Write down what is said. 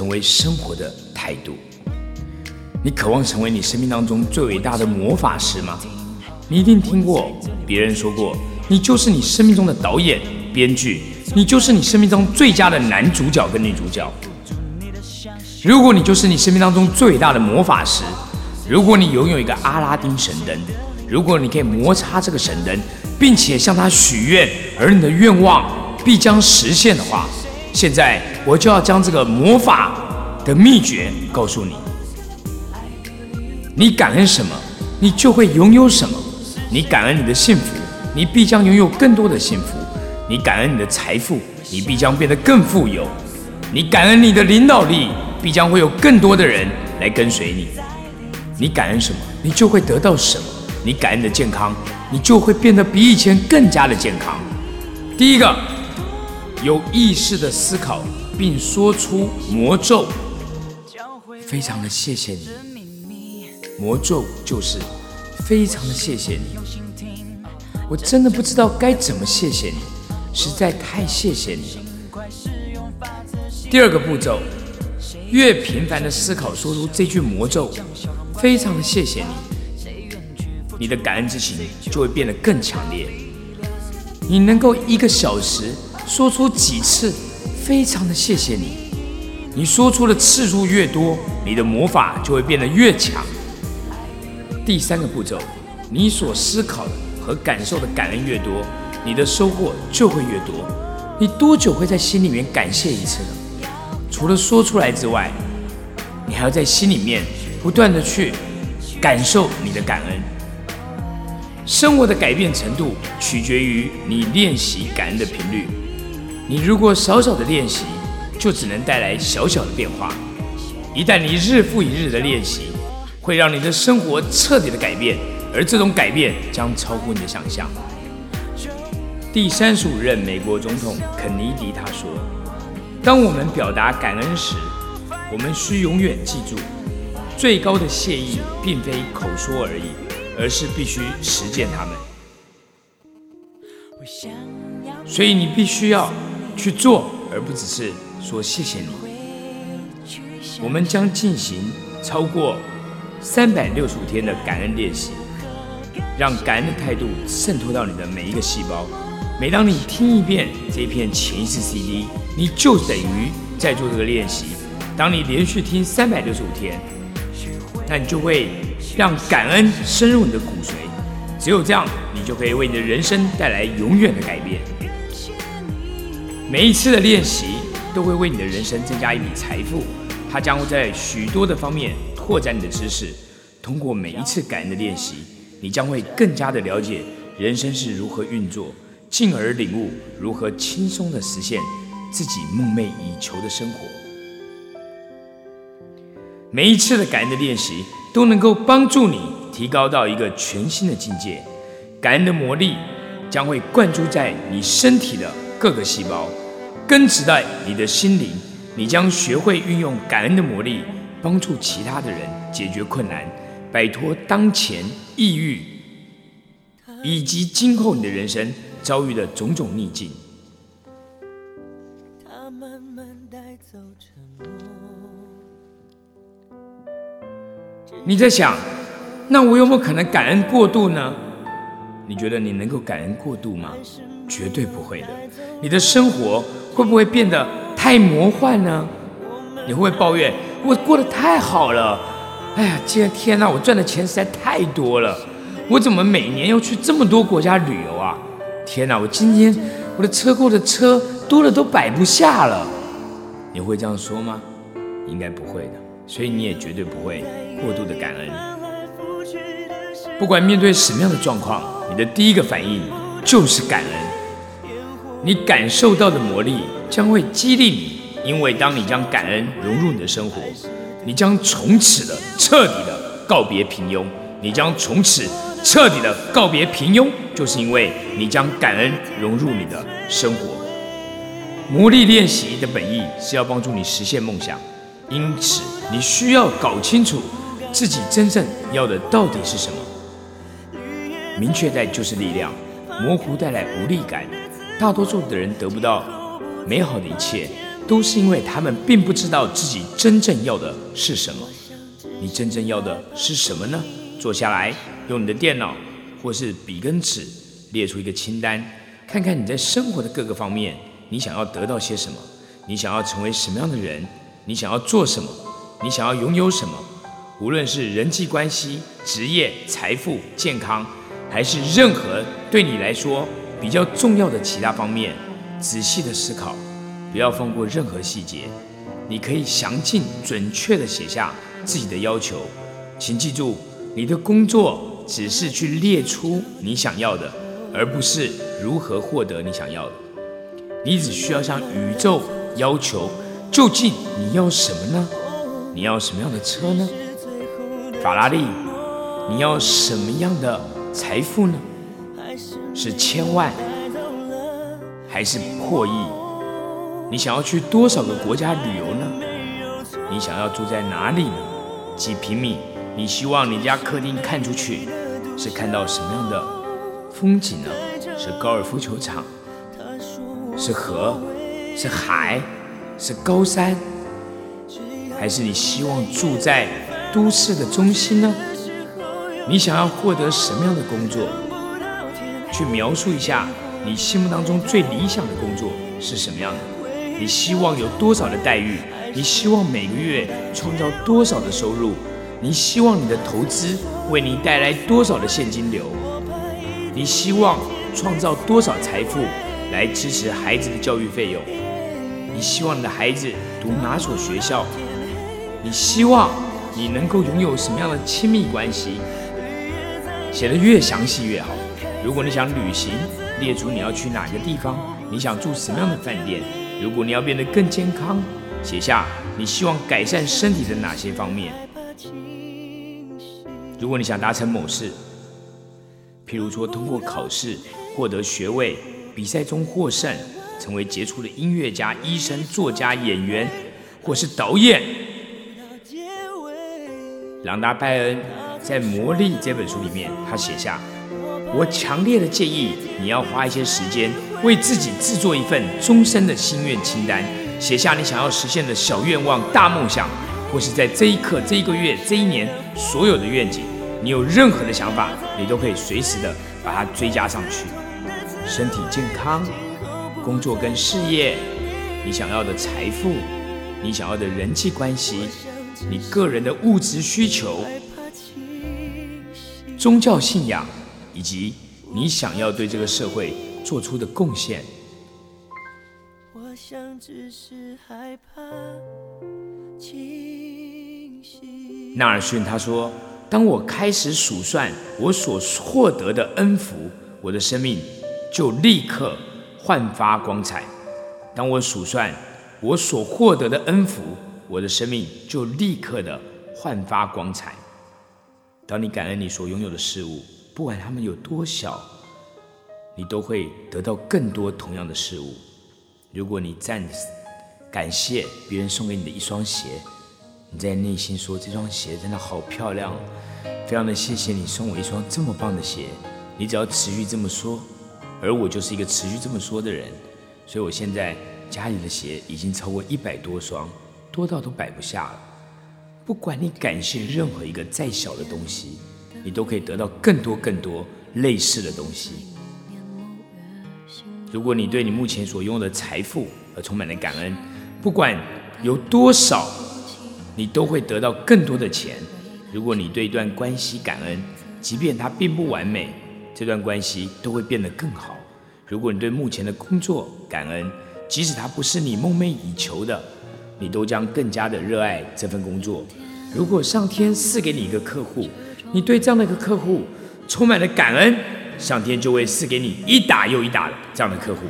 成为生活的态度。你渴望成为你生命当中最伟大的魔法师吗？你一定听过别人说过，你就是你生命中的导演、编剧，你就是你生命中最佳的男主角跟女主角。如果你就是你生命当中最伟大的魔法师，如果你拥有一个阿拉丁神灯，如果你可以摩擦这个神灯，并且向他许愿，而你的愿望必将实现的话，现在我就要将这个魔法的秘诀告诉你。你感恩什么，你就会拥有什么。你感恩你的幸福，你必将拥有更多的幸福。你感恩你的财富，你必将变得更富有。你感恩你的领导力，必将会有更多的人来跟随你。你感恩什么，你就会得到什么。你感恩的健康，你就会变得比以前更加的健康。第一个，有意识的思考并说出魔咒，非常的谢谢你。魔咒就是非常的谢谢你。我真的不知道该怎么谢谢你，实在太谢谢你了。第二个步骤，越频繁的思考，说出这句魔咒，非常的谢谢你，你的感恩之情就会变得更强烈。你能够一个小时说出几次，非常的谢谢你，你说出的次数越多，你的魔法就会变得越强。第三个步骤，你所思考的和感受的感恩越多，你的收获就会越多。你多久会在心里面感谢一次呢？除了说出来之外，你还要在心里面不断的去感受你的感恩。生活的改变程度取决于你练习感恩的频率。你如果少少的练习，就只能带来小小的变化。一旦你日复一日的练习，会让你的生活彻底的改变，而这种改变将超乎你的想象。第三十五任美国总统肯尼迪他说：“当我们表达感恩时，我们需永远记住，最高的谢意并非口说而已，而是必须实践它们。所以你必须要去做，而不只是说谢谢你。我们将进行超过。”三百六十五天的感恩练习，让感恩的态度渗透到你的每一个细胞。每当你听一遍这片潜意识 CD，你就等于在做这个练习。当你连续听三百六十五天，那你就会让感恩深入你的骨髓。只有这样，你就可以为你的人生带来永远的改变。每一次的练习都会为你的人生增加一笔财富，它将会在许多的方面。拓展你的知识，通过每一次感恩的练习，你将会更加的了解人生是如何运作，进而领悟如何轻松的实现自己梦寐以求的生活。每一次的感恩的练习都能够帮助你提高到一个全新的境界。感恩的魔力将会灌注在你身体的各个细胞，根植在你的心灵。你将学会运用感恩的魔力。帮助其他的人解决困难，摆脱当前抑郁，以及今后你的人生遭遇的种种逆境。你在想，那我有没有可能感恩过度呢？你觉得你能够感恩过度吗？绝对不会的。你的生活会不会变得太魔幻呢？你会不会抱怨？我过得太好了，哎呀，今天天呐，我赚的钱实在太多了，我怎么每年要去这么多国家旅游啊？天哪，我今天我的车库的车多的都摆不下了。你会这样说吗？应该不会的，所以你也绝对不会过度的感恩。不管面对什么样的状况，你的第一个反应就是感恩。你感受到的魔力将会激励你。因为当你将感恩融入你的生活，你将从此的彻底的告别平庸。你将从此彻底的告别平庸，就是因为你将感恩融入你的生活。魔力练习的本意是要帮助你实现梦想，因此你需要搞清楚自己真正要的到底是什么。明确带就是力量，模糊带来无力感。大多数的人得不到美好的一切。都是因为他们并不知道自己真正要的是什么。你真正要的是什么呢？坐下来，用你的电脑或是笔跟纸，列出一个清单，看看你在生活的各个方面，你想要得到些什么？你想要成为什么样的人？你想要做什么？你想要拥有什么？无论是人际关系、职业、财富、健康，还是任何对你来说比较重要的其他方面，仔细的思考，不要放过任何细节。你可以详尽、准确的写下自己的要求，请记住，你的工作只是去列出你想要的，而不是如何获得你想要的。你只需要向宇宙要求，究竟你要什么呢？你要什么样的车呢？法拉利？你要什么样的财富呢？是千万，还是破亿？你想要去多少个国家旅游呢？你想要住在哪里呢？几平米？你希望你家客厅看出去是看到什么样的风景呢？是高尔夫球场？是河？是海？是高山？还是你希望住在都市的中心呢？你想要获得什么样的工作？去描述一下你心目当中最理想的工作是什么样的？你希望有多少的待遇？你希望每个月创造多少的收入？你希望你的投资为你带来多少的现金流？你希望创造多少财富来支持孩子的教育费用？你希望你的孩子读哪所学校？你希望你能够拥有什么样的亲密关系？写的越详细越好。如果你想旅行，列出你要去哪个地方，你想住什么样的饭店？如果你要变得更健康，写下你希望改善身体的哪些方面。如果你想达成某事，譬如说通过考试获得学位、比赛中获胜、成为杰出的音乐家、医生、作家、演员，或是导演。朗达·拜恩在《魔力》这本书里面，他写下。我强烈的建议你要花一些时间，为自己制作一份终身的心愿清单，写下你想要实现的小愿望、大梦想，或是在这一刻、这一个月、这一年所有的愿景。你有任何的想法，你都可以随时的把它追加上去。身体健康、工作跟事业，你想要的财富，你想要的人际关系，你个人的物质需求，宗教信仰。以及你想要对这个社会做出的贡献。我想只是害怕纳尔逊他说：“当我开始数算我所获得的恩福，我的生命就立刻焕发光彩。当我数算我所获得的恩福，我的生命就立刻的焕发光彩。当你感恩你所拥有的事物。”不管他们有多小，你都会得到更多同样的事物。如果你赞感谢别人送给你的一双鞋，你在内心说这双鞋真的好漂亮，非常的谢谢你送我一双这么棒的鞋。你只要持续这么说，而我就是一个持续这么说的人，所以我现在家里的鞋已经超过一百多双，多到都摆不下了。不管你感谢任何一个再小的东西。你都可以得到更多更多类似的东西。如果你对你目前所拥有的财富而充满了感恩，不管有多少，你都会得到更多的钱。如果你对一段关系感恩，即便它并不完美，这段关系都会变得更好。如果你对目前的工作感恩，即使它不是你梦寐以求的，你都将更加的热爱这份工作。如果上天赐给你一个客户，你对这样的一个客户充满了感恩，上天就会赐给你一打又一打的这样的客户。